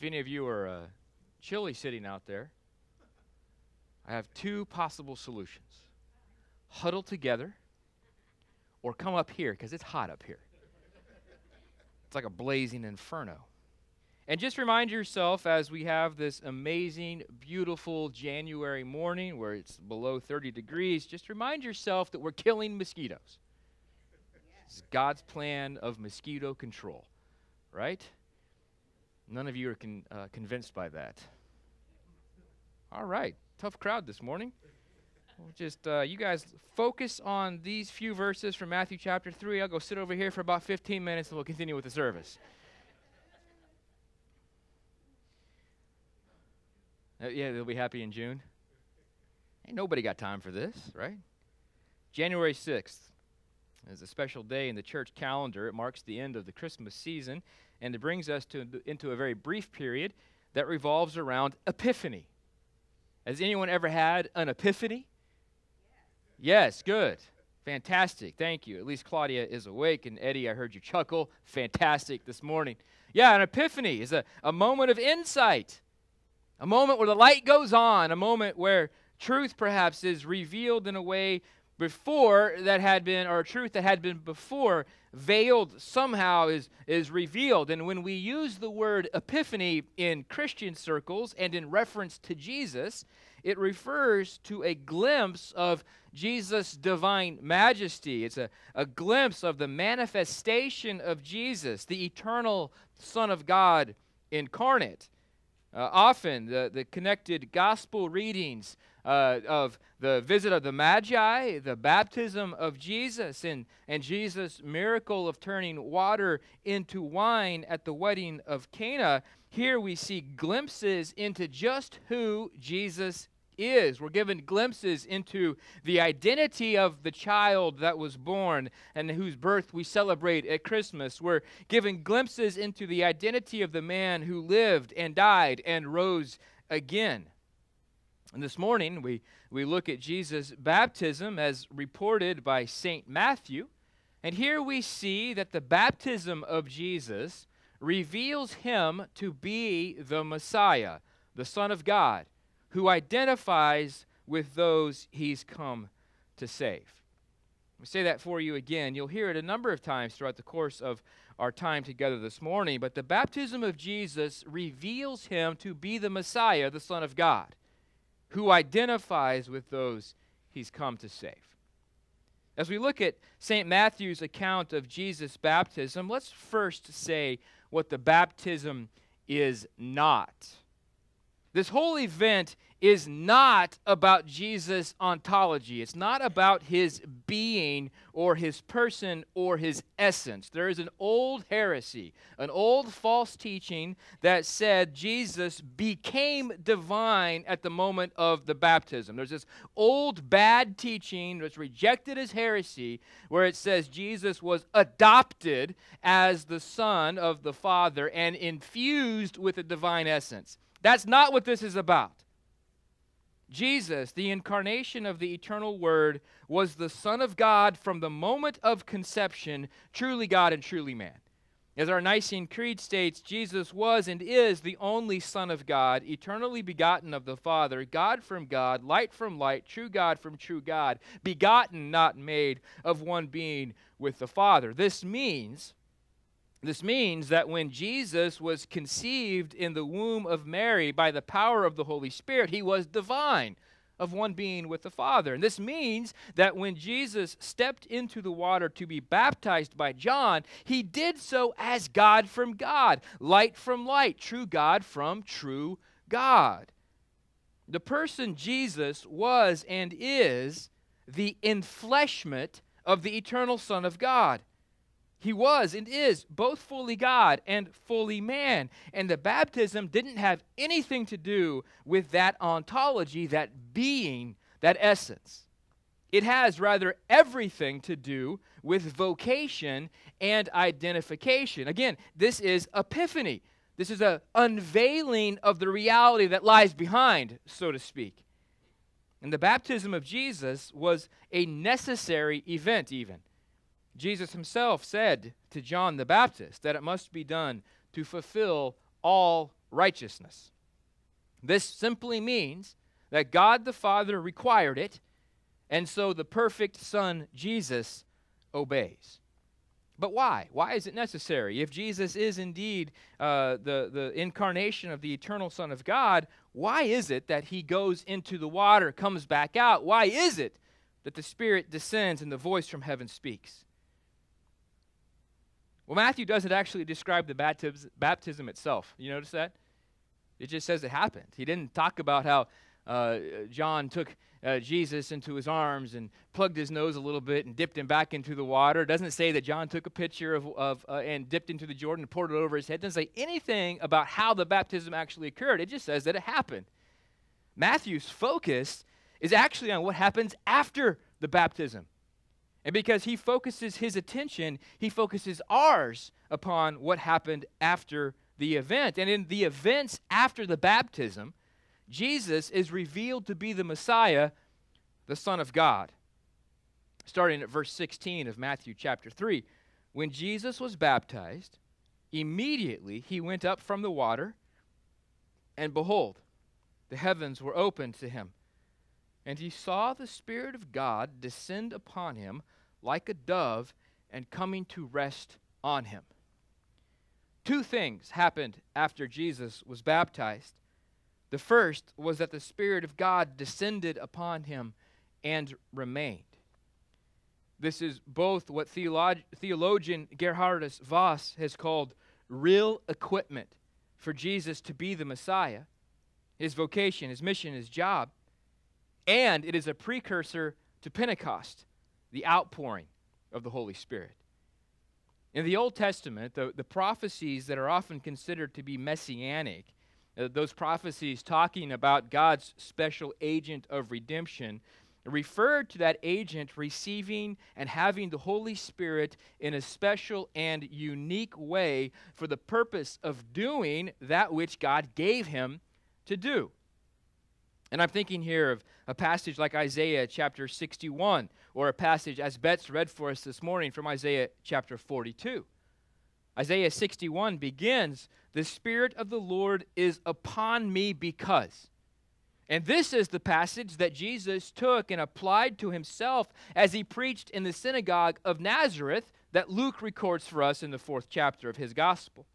If any of you are uh, chilly sitting out there, I have two possible solutions huddle together or come up here because it's hot up here. It's like a blazing inferno. And just remind yourself as we have this amazing, beautiful January morning where it's below 30 degrees, just remind yourself that we're killing mosquitoes. It's God's plan of mosquito control, right? None of you are con- uh, convinced by that. All right, tough crowd this morning. We'll just uh, you guys focus on these few verses from Matthew chapter 3. I'll go sit over here for about 15 minutes and we'll continue with the service. Uh, yeah, they'll be happy in June. Ain't nobody got time for this, right? January 6th is a special day in the church calendar. It marks the end of the Christmas season, and it brings us to, into a very brief period that revolves around Epiphany. Has anyone ever had an epiphany? Yes, good. Fantastic. Thank you. At least Claudia is awake. And Eddie, I heard you chuckle. Fantastic this morning. Yeah, an epiphany is a, a moment of insight, a moment where the light goes on, a moment where truth perhaps is revealed in a way before that had been, or truth that had been before veiled somehow is, is revealed. And when we use the word epiphany in Christian circles and in reference to Jesus, it refers to a glimpse of Jesus' divine majesty. It's a, a glimpse of the manifestation of Jesus, the eternal Son of God incarnate. Uh, often, the, the connected gospel readings uh, of the visit of the Magi, the baptism of Jesus, and, and Jesus' miracle of turning water into wine at the wedding of Cana, here we see glimpses into just who Jesus is. We're given glimpses into the identity of the child that was born and whose birth we celebrate at Christmas. We're given glimpses into the identity of the man who lived and died and rose again. And this morning, we, we look at Jesus' baptism as reported by St. Matthew. And here we see that the baptism of Jesus reveals him to be the Messiah, the Son of God, who identifies with those he's come to save. Let me say that for you again. You'll hear it a number of times throughout the course of our time together this morning. But the baptism of Jesus reveals him to be the Messiah, the Son of God who identifies with those he's come to save. As we look at St. Matthew's account of Jesus' baptism, let's first say what the baptism is not. This whole event is not about Jesus' ontology. It's not about his being or his person or his essence. There is an old heresy, an old false teaching that said Jesus became divine at the moment of the baptism. There's this old bad teaching that's rejected as heresy where it says Jesus was adopted as the Son of the Father and infused with a divine essence. That's not what this is about. Jesus, the incarnation of the eternal Word, was the Son of God from the moment of conception, truly God and truly man. As our Nicene Creed states, Jesus was and is the only Son of God, eternally begotten of the Father, God from God, light from light, true God from true God, begotten, not made, of one being with the Father. This means this means that when Jesus was conceived in the womb of Mary by the power of the Holy Spirit, he was divine, of one being with the Father. And this means that when Jesus stepped into the water to be baptized by John, he did so as God from God, light from light, true God from true God. The person Jesus was and is the enfleshment of the eternal Son of God. He was and is both fully God and fully man. And the baptism didn't have anything to do with that ontology, that being, that essence. It has rather everything to do with vocation and identification. Again, this is epiphany. This is an unveiling of the reality that lies behind, so to speak. And the baptism of Jesus was a necessary event, even. Jesus himself said to John the Baptist that it must be done to fulfill all righteousness. This simply means that God the Father required it, and so the perfect Son, Jesus, obeys. But why? Why is it necessary? If Jesus is indeed uh, the, the incarnation of the eternal Son of God, why is it that he goes into the water, comes back out? Why is it that the Spirit descends and the voice from heaven speaks? Well, Matthew doesn't actually describe the baptism, baptism itself. You notice that? It just says it happened. He didn't talk about how uh, John took uh, Jesus into his arms and plugged his nose a little bit and dipped him back into the water. It doesn't say that John took a picture of, of uh, and dipped into the Jordan and poured it over his head. It doesn't say anything about how the baptism actually occurred. It just says that it happened. Matthew's focus is actually on what happens after the baptism. And because he focuses his attention, he focuses ours upon what happened after the event. And in the events after the baptism, Jesus is revealed to be the Messiah, the Son of God. Starting at verse 16 of Matthew chapter 3. When Jesus was baptized, immediately he went up from the water, and behold, the heavens were opened to him. And he saw the Spirit of God descend upon him like a dove and coming to rest on him. Two things happened after Jesus was baptized. The first was that the Spirit of God descended upon him and remained. This is both what theolog- theologian Geerhardus Vos has called real equipment for Jesus to be the Messiah, his vocation, his mission, his job, and it is a precursor to Pentecost, the outpouring of the Holy Spirit. In the Old Testament, the, the prophecies that are often considered to be messianic uh, those prophecies talking about God's special agent of redemption referred to that agent receiving and having the Holy Spirit in a special and unique way for the purpose of doing that which God gave him to do. And I'm thinking here of a passage like Isaiah chapter 61, or a passage as Betts read for us this morning from Isaiah chapter 42. Isaiah 61 begins, The Spirit of the Lord is upon me because. And this is the passage that Jesus took and applied to himself as he preached in the synagogue of Nazareth that Luke records for us in the fourth chapter of his gospel.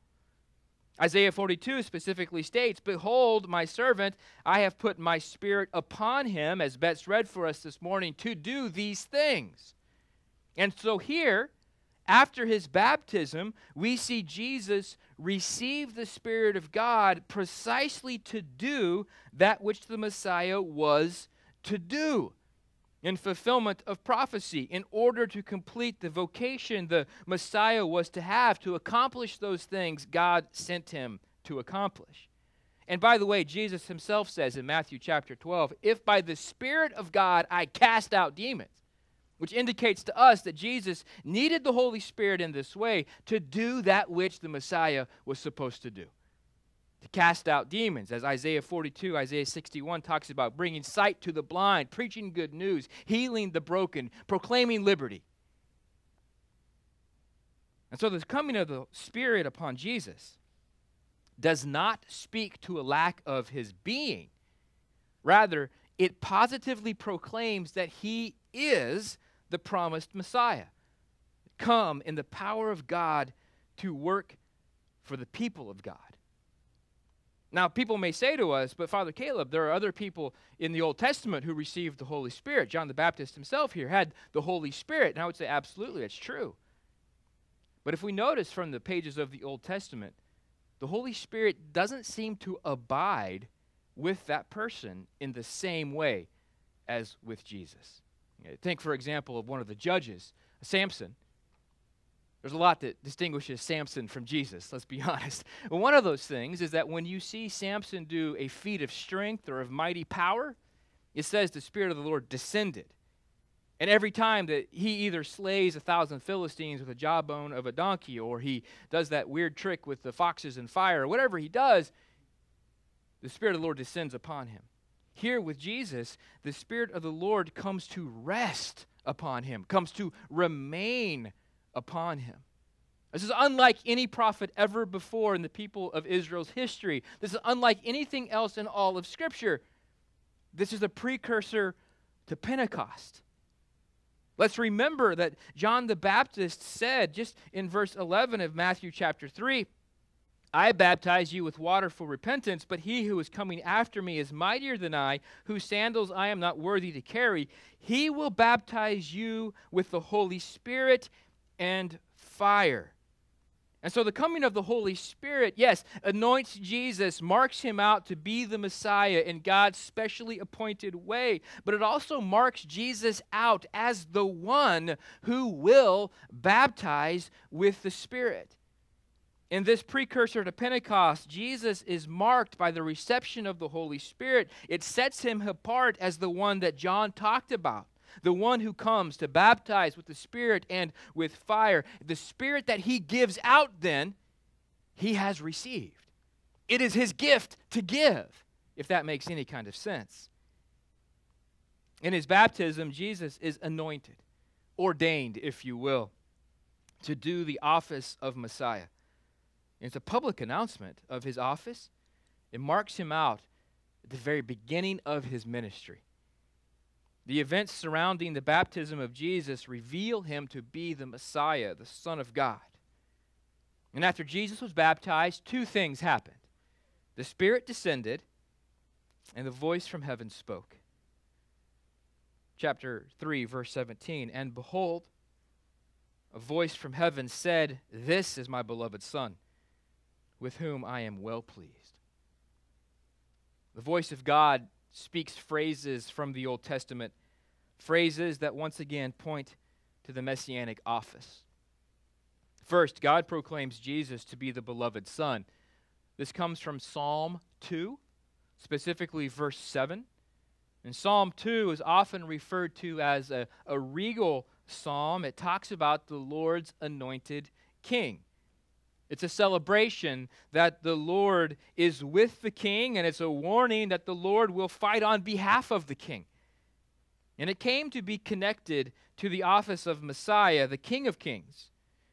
Isaiah 42 specifically states, Behold, my servant, I have put my spirit upon him, as Betts read for us this morning, to do these things. And so here, after his baptism, we see Jesus receive the Spirit of God precisely to do that which the Messiah was to do in fulfillment of prophecy, in order to complete the vocation the Messiah was to have, to accomplish those things God sent him to accomplish. And by the way, Jesus himself says in Matthew chapter 12, If by the Spirit of God I cast out demons, which indicates to us that Jesus needed the Holy Spirit in this way to do that which the Messiah was supposed to do to cast out demons, as Isaiah 42, Isaiah 61 talks about bringing sight to the blind, preaching good news, healing the broken, proclaiming liberty. And so the coming of the Spirit upon Jesus does not speak to a lack of his being. Rather, it positively proclaims that he is the promised Messiah. Come in the power of God to work for the people of God. Now, people may say to us, but Father Caleb, there are other people in the Old Testament who received the Holy Spirit. John the Baptist himself here had the Holy Spirit. And I would say, absolutely, that's true. But if we notice from the pages of the Old Testament, the Holy Spirit doesn't seem to abide with that person in the same way as with Jesus. Think, for example, of one of the judges, Samson. There's a lot that distinguishes Samson from Jesus, let's be honest. But one of those things is that when you see Samson do a feat of strength or of mighty power, it says the Spirit of the Lord descended. And every time that he either slays a thousand Philistines with a jawbone of a donkey, or he does that weird trick with the foxes and fire, or whatever he does, the Spirit of the Lord descends upon him. Here with Jesus, the Spirit of the Lord comes to rest upon him, comes to remain upon him. This is unlike any prophet ever before in the people of Israel's history. This is unlike anything else in all of Scripture. This is a precursor to Pentecost. Let's remember that John the Baptist said, just in verse 11 of Matthew chapter 3, I baptize you with water for repentance, but he who is coming after me is mightier than I, whose sandals I am not worthy to carry. He will baptize you with the Holy Spirit and fire. And so the coming of the Holy Spirit, yes, anoints Jesus, marks him out to be the Messiah in God's specially appointed way, but it also marks Jesus out as the one who will baptize with the Spirit. In this precursor to Pentecost, Jesus is marked by the reception of the Holy Spirit. It sets him apart as the one that John talked about the one who comes to baptize with the Spirit and with fire. The Spirit that he gives out, then, he has received. It is his gift to give, if that makes any kind of sense. In his baptism, Jesus is anointed, ordained, if you will, to do the office of Messiah. It's a public announcement of his office. It marks him out at the very beginning of his ministry. The events surrounding the baptism of Jesus reveal him to be the Messiah, the Son of God. And after Jesus was baptized, two things happened the Spirit descended, and the voice from heaven spoke. Chapter 3, verse 17 And behold, a voice from heaven said, This is my beloved Son, with whom I am well pleased. The voice of God speaks phrases from the Old Testament, phrases that once again point to the messianic office. First, God proclaims Jesus to be the beloved Son. This comes from Psalm 2, specifically verse 7. And Psalm 2 is often referred to as a, a regal psalm. It talks about the Lord's anointed king. It's a celebration that the Lord is with the king, and it's a warning that the Lord will fight on behalf of the king. And it came to be connected to the office of Messiah, the King of Kings,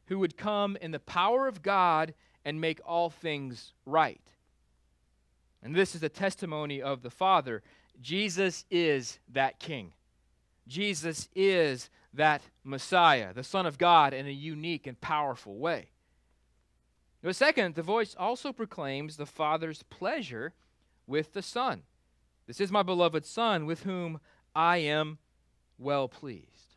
who would come in the power of God and make all things right. And this is a testimony of the Father. Jesus is that King. Jesus is that Messiah, the Son of God, in a unique and powerful way. But second, the voice also proclaims the Father's pleasure with the Son. This is my beloved Son, with whom I am well pleased.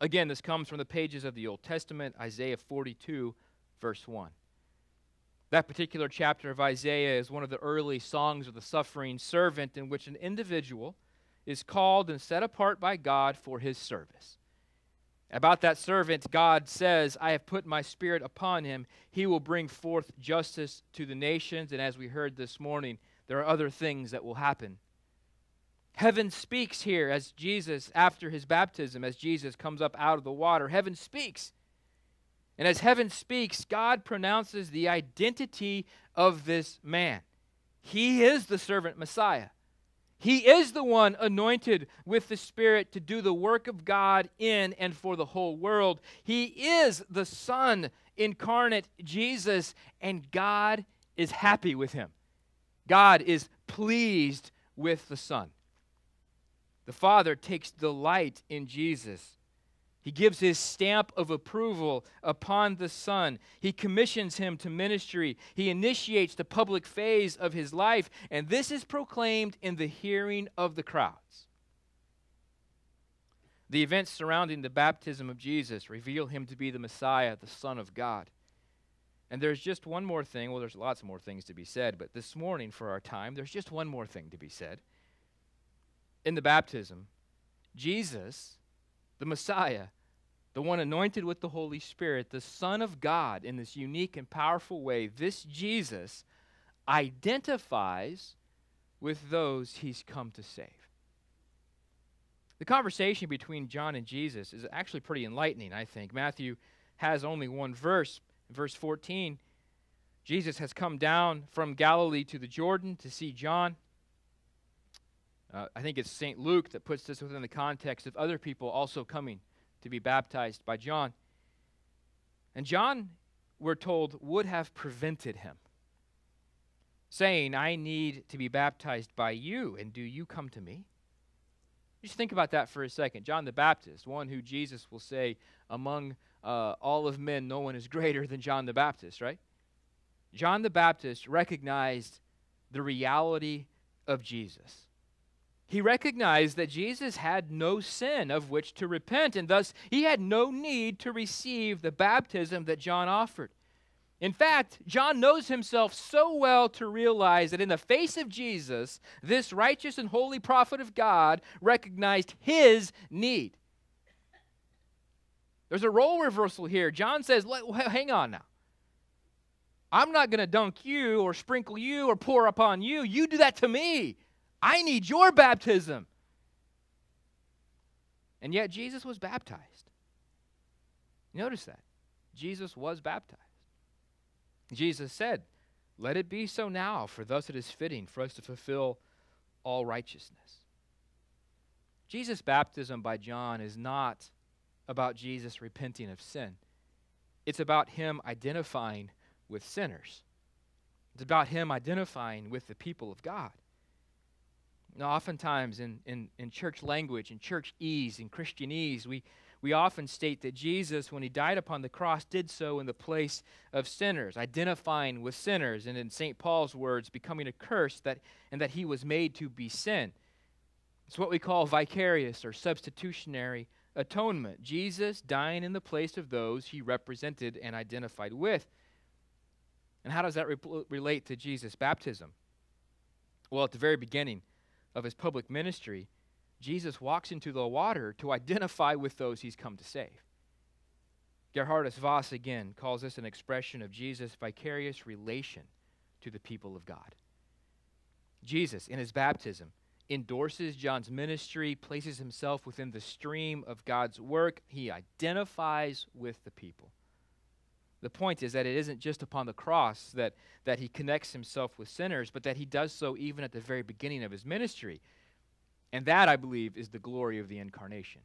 Again, this comes from the pages of the Old Testament, Isaiah 42, verse 1. That particular chapter of Isaiah is one of the early songs of the suffering servant, in which an individual is called and set apart by God for his service. About that servant, God says, I have put my spirit upon him. He will bring forth justice to the nations. And as we heard this morning, there are other things that will happen. Heaven speaks here as Jesus, after his baptism, as Jesus comes up out of the water. Heaven speaks. And as heaven speaks, God pronounces the identity of this man. He is the servant Messiah. He is the one anointed with the Spirit to do the work of God in and for the whole world. He is the Son incarnate, Jesus, and God is happy with him. God is pleased with the Son. The Father takes delight in Jesus he gives his stamp of approval upon the Son. He commissions him to ministry. He initiates the public phase of his life, and this is proclaimed in the hearing of the crowds. The events surrounding the baptism of Jesus reveal him to be the Messiah, the Son of God. And there's just one more thing. Well, there's lots more things to be said, but this morning, for our time, there's just one more thing to be said. In the baptism, Jesus, the Messiah, the one anointed with the Holy Spirit, the Son of God, in this unique and powerful way, this Jesus identifies with those he's come to save. The conversation between John and Jesus is actually pretty enlightening, I think. Matthew has only one verse. Verse 14 Jesus has come down from Galilee to the Jordan to see John. Uh, I think it's St. Luke that puts this within the context of other people also coming to be baptized by John. And John, we're told, would have prevented him, saying, I need to be baptized by you, and do you come to me? Just think about that for a second. John the Baptist, one who Jesus will say, among uh, all of men, no one is greater than John the Baptist, right? John the Baptist recognized the reality of Jesus. He recognized that Jesus had no sin of which to repent, and thus he had no need to receive the baptism that John offered. In fact, John knows himself so well to realize that in the face of Jesus, this righteous and holy prophet of God recognized his need. There's a role reversal here. John says, Hang on now. I'm not going to dunk you or sprinkle you or pour upon you. You do that to me. I need your baptism. And yet Jesus was baptized. Notice that. Jesus was baptized. Jesus said, Let it be so now, for thus it is fitting for us to fulfill all righteousness. Jesus' baptism by John is not about Jesus repenting of sin, it's about him identifying with sinners. It's about him identifying with the people of God. Oftentimes in, in, in church language, in church ease, in Christianese, we, we often state that Jesus, when he died upon the cross, did so in the place of sinners, identifying with sinners, and in St. Paul's words, becoming a curse, that, and that he was made to be sin. It's what we call vicarious or substitutionary atonement. Jesus dying in the place of those he represented and identified with. And how does that re- relate to Jesus' baptism? Well, at the very beginning of his public ministry, Jesus walks into the water to identify with those he's come to save. Geerhardus Vos again calls this an expression of Jesus' vicarious relation to the people of God. Jesus, in his baptism, endorses John's ministry, places himself within the stream of God's work. He identifies with the people. The point is that it isn't just upon the cross that, that he connects himself with sinners, but that he does so even at the very beginning of his ministry. And that, I believe, is the glory of the incarnation.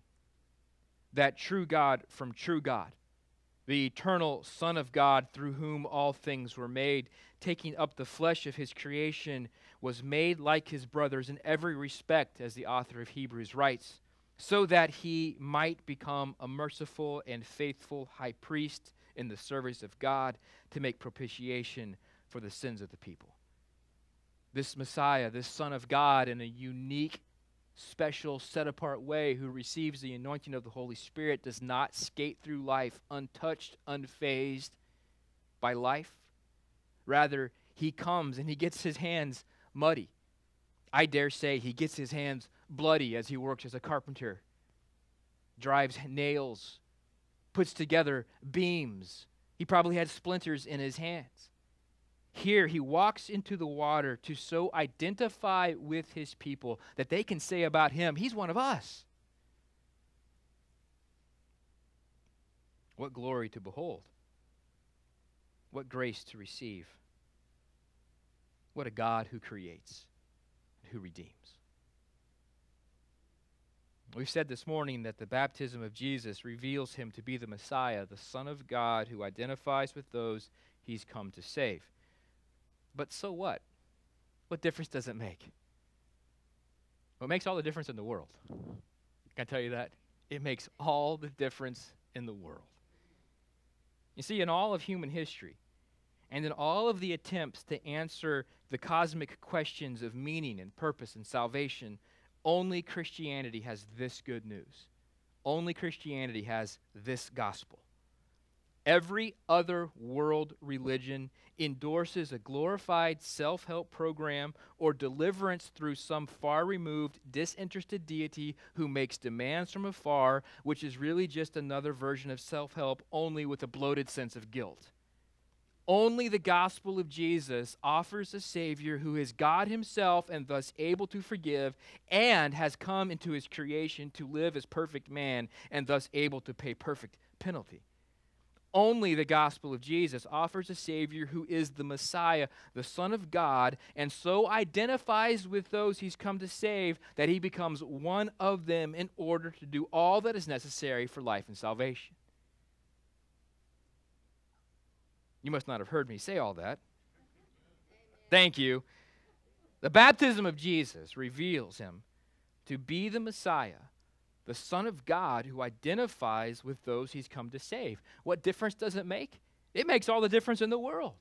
That true God from true God, the eternal Son of God through whom all things were made, taking up the flesh of his creation, was made like his brothers in every respect, as the author of Hebrews writes, so that he might become a merciful and faithful high priest in the service of God to make propitiation for the sins of the people. This Messiah, this Son of God, in a unique, special, set apart way, who receives the anointing of the Holy Spirit, does not skate through life untouched, unfazed by life. Rather, he comes and he gets his hands muddy. I dare say he gets his hands bloody as he works as a carpenter, drives nails puts together beams. He probably had splinters in his hands. Here, he walks into the water to so identify with his people that they can say about him, He's one of us. What glory to behold! What grace to receive! What a God who creates, and who redeems. We've said this morning that the baptism of Jesus reveals him to be the Messiah, the Son of God who identifies with those he's come to save. But so what? What difference does it make? Well, it makes all the difference in the world. Can I tell you that? It makes all the difference in the world. You see, in all of human history, and in all of the attempts to answer the cosmic questions of meaning and purpose and salvation, only Christianity has this good news. Only Christianity has this gospel. Every other world religion endorses a glorified self help program or deliverance through some far removed, disinterested deity who makes demands from afar, which is really just another version of self help, only with a bloated sense of guilt. Only the gospel of Jesus offers a Savior who is God Himself and thus able to forgive, and has come into His creation to live as perfect man and thus able to pay perfect penalty. Only the gospel of Jesus offers a Savior who is the Messiah, the Son of God, and so identifies with those He's come to save that He becomes one of them in order to do all that is necessary for life and salvation. You must not have heard me say all that. Thank you. The baptism of Jesus reveals him to be the Messiah, the Son of God who identifies with those he's come to save. What difference does it make? It makes all the difference in the world.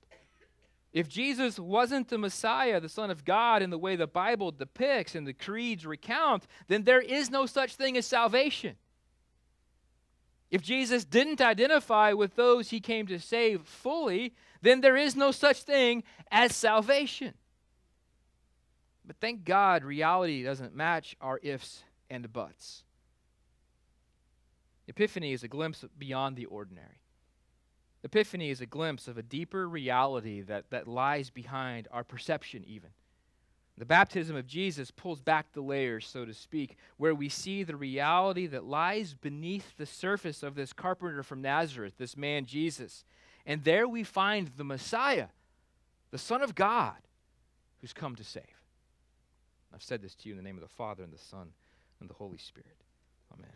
If Jesus wasn't the Messiah, the Son of God, in the way the Bible depicts and the creeds recount, then there is no such thing as salvation. If Jesus didn't identify with those he came to save fully, then there is no such thing as salvation. But thank God reality doesn't match our ifs and buts. Epiphany is a glimpse beyond the ordinary. Epiphany is a glimpse of a deeper reality that, that lies behind our perception, even. The baptism of Jesus pulls back the layers, so to speak, where we see the reality that lies beneath the surface of this carpenter from Nazareth, this man Jesus. And there we find the Messiah, the Son of God, who's come to save. I've said this to you in the name of the Father, and the Son, and the Holy Spirit. Amen.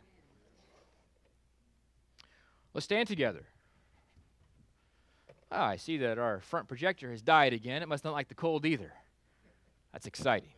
Let's stand together. Ah, I see that our front projector has died again. It must not like the cold either. That's exciting.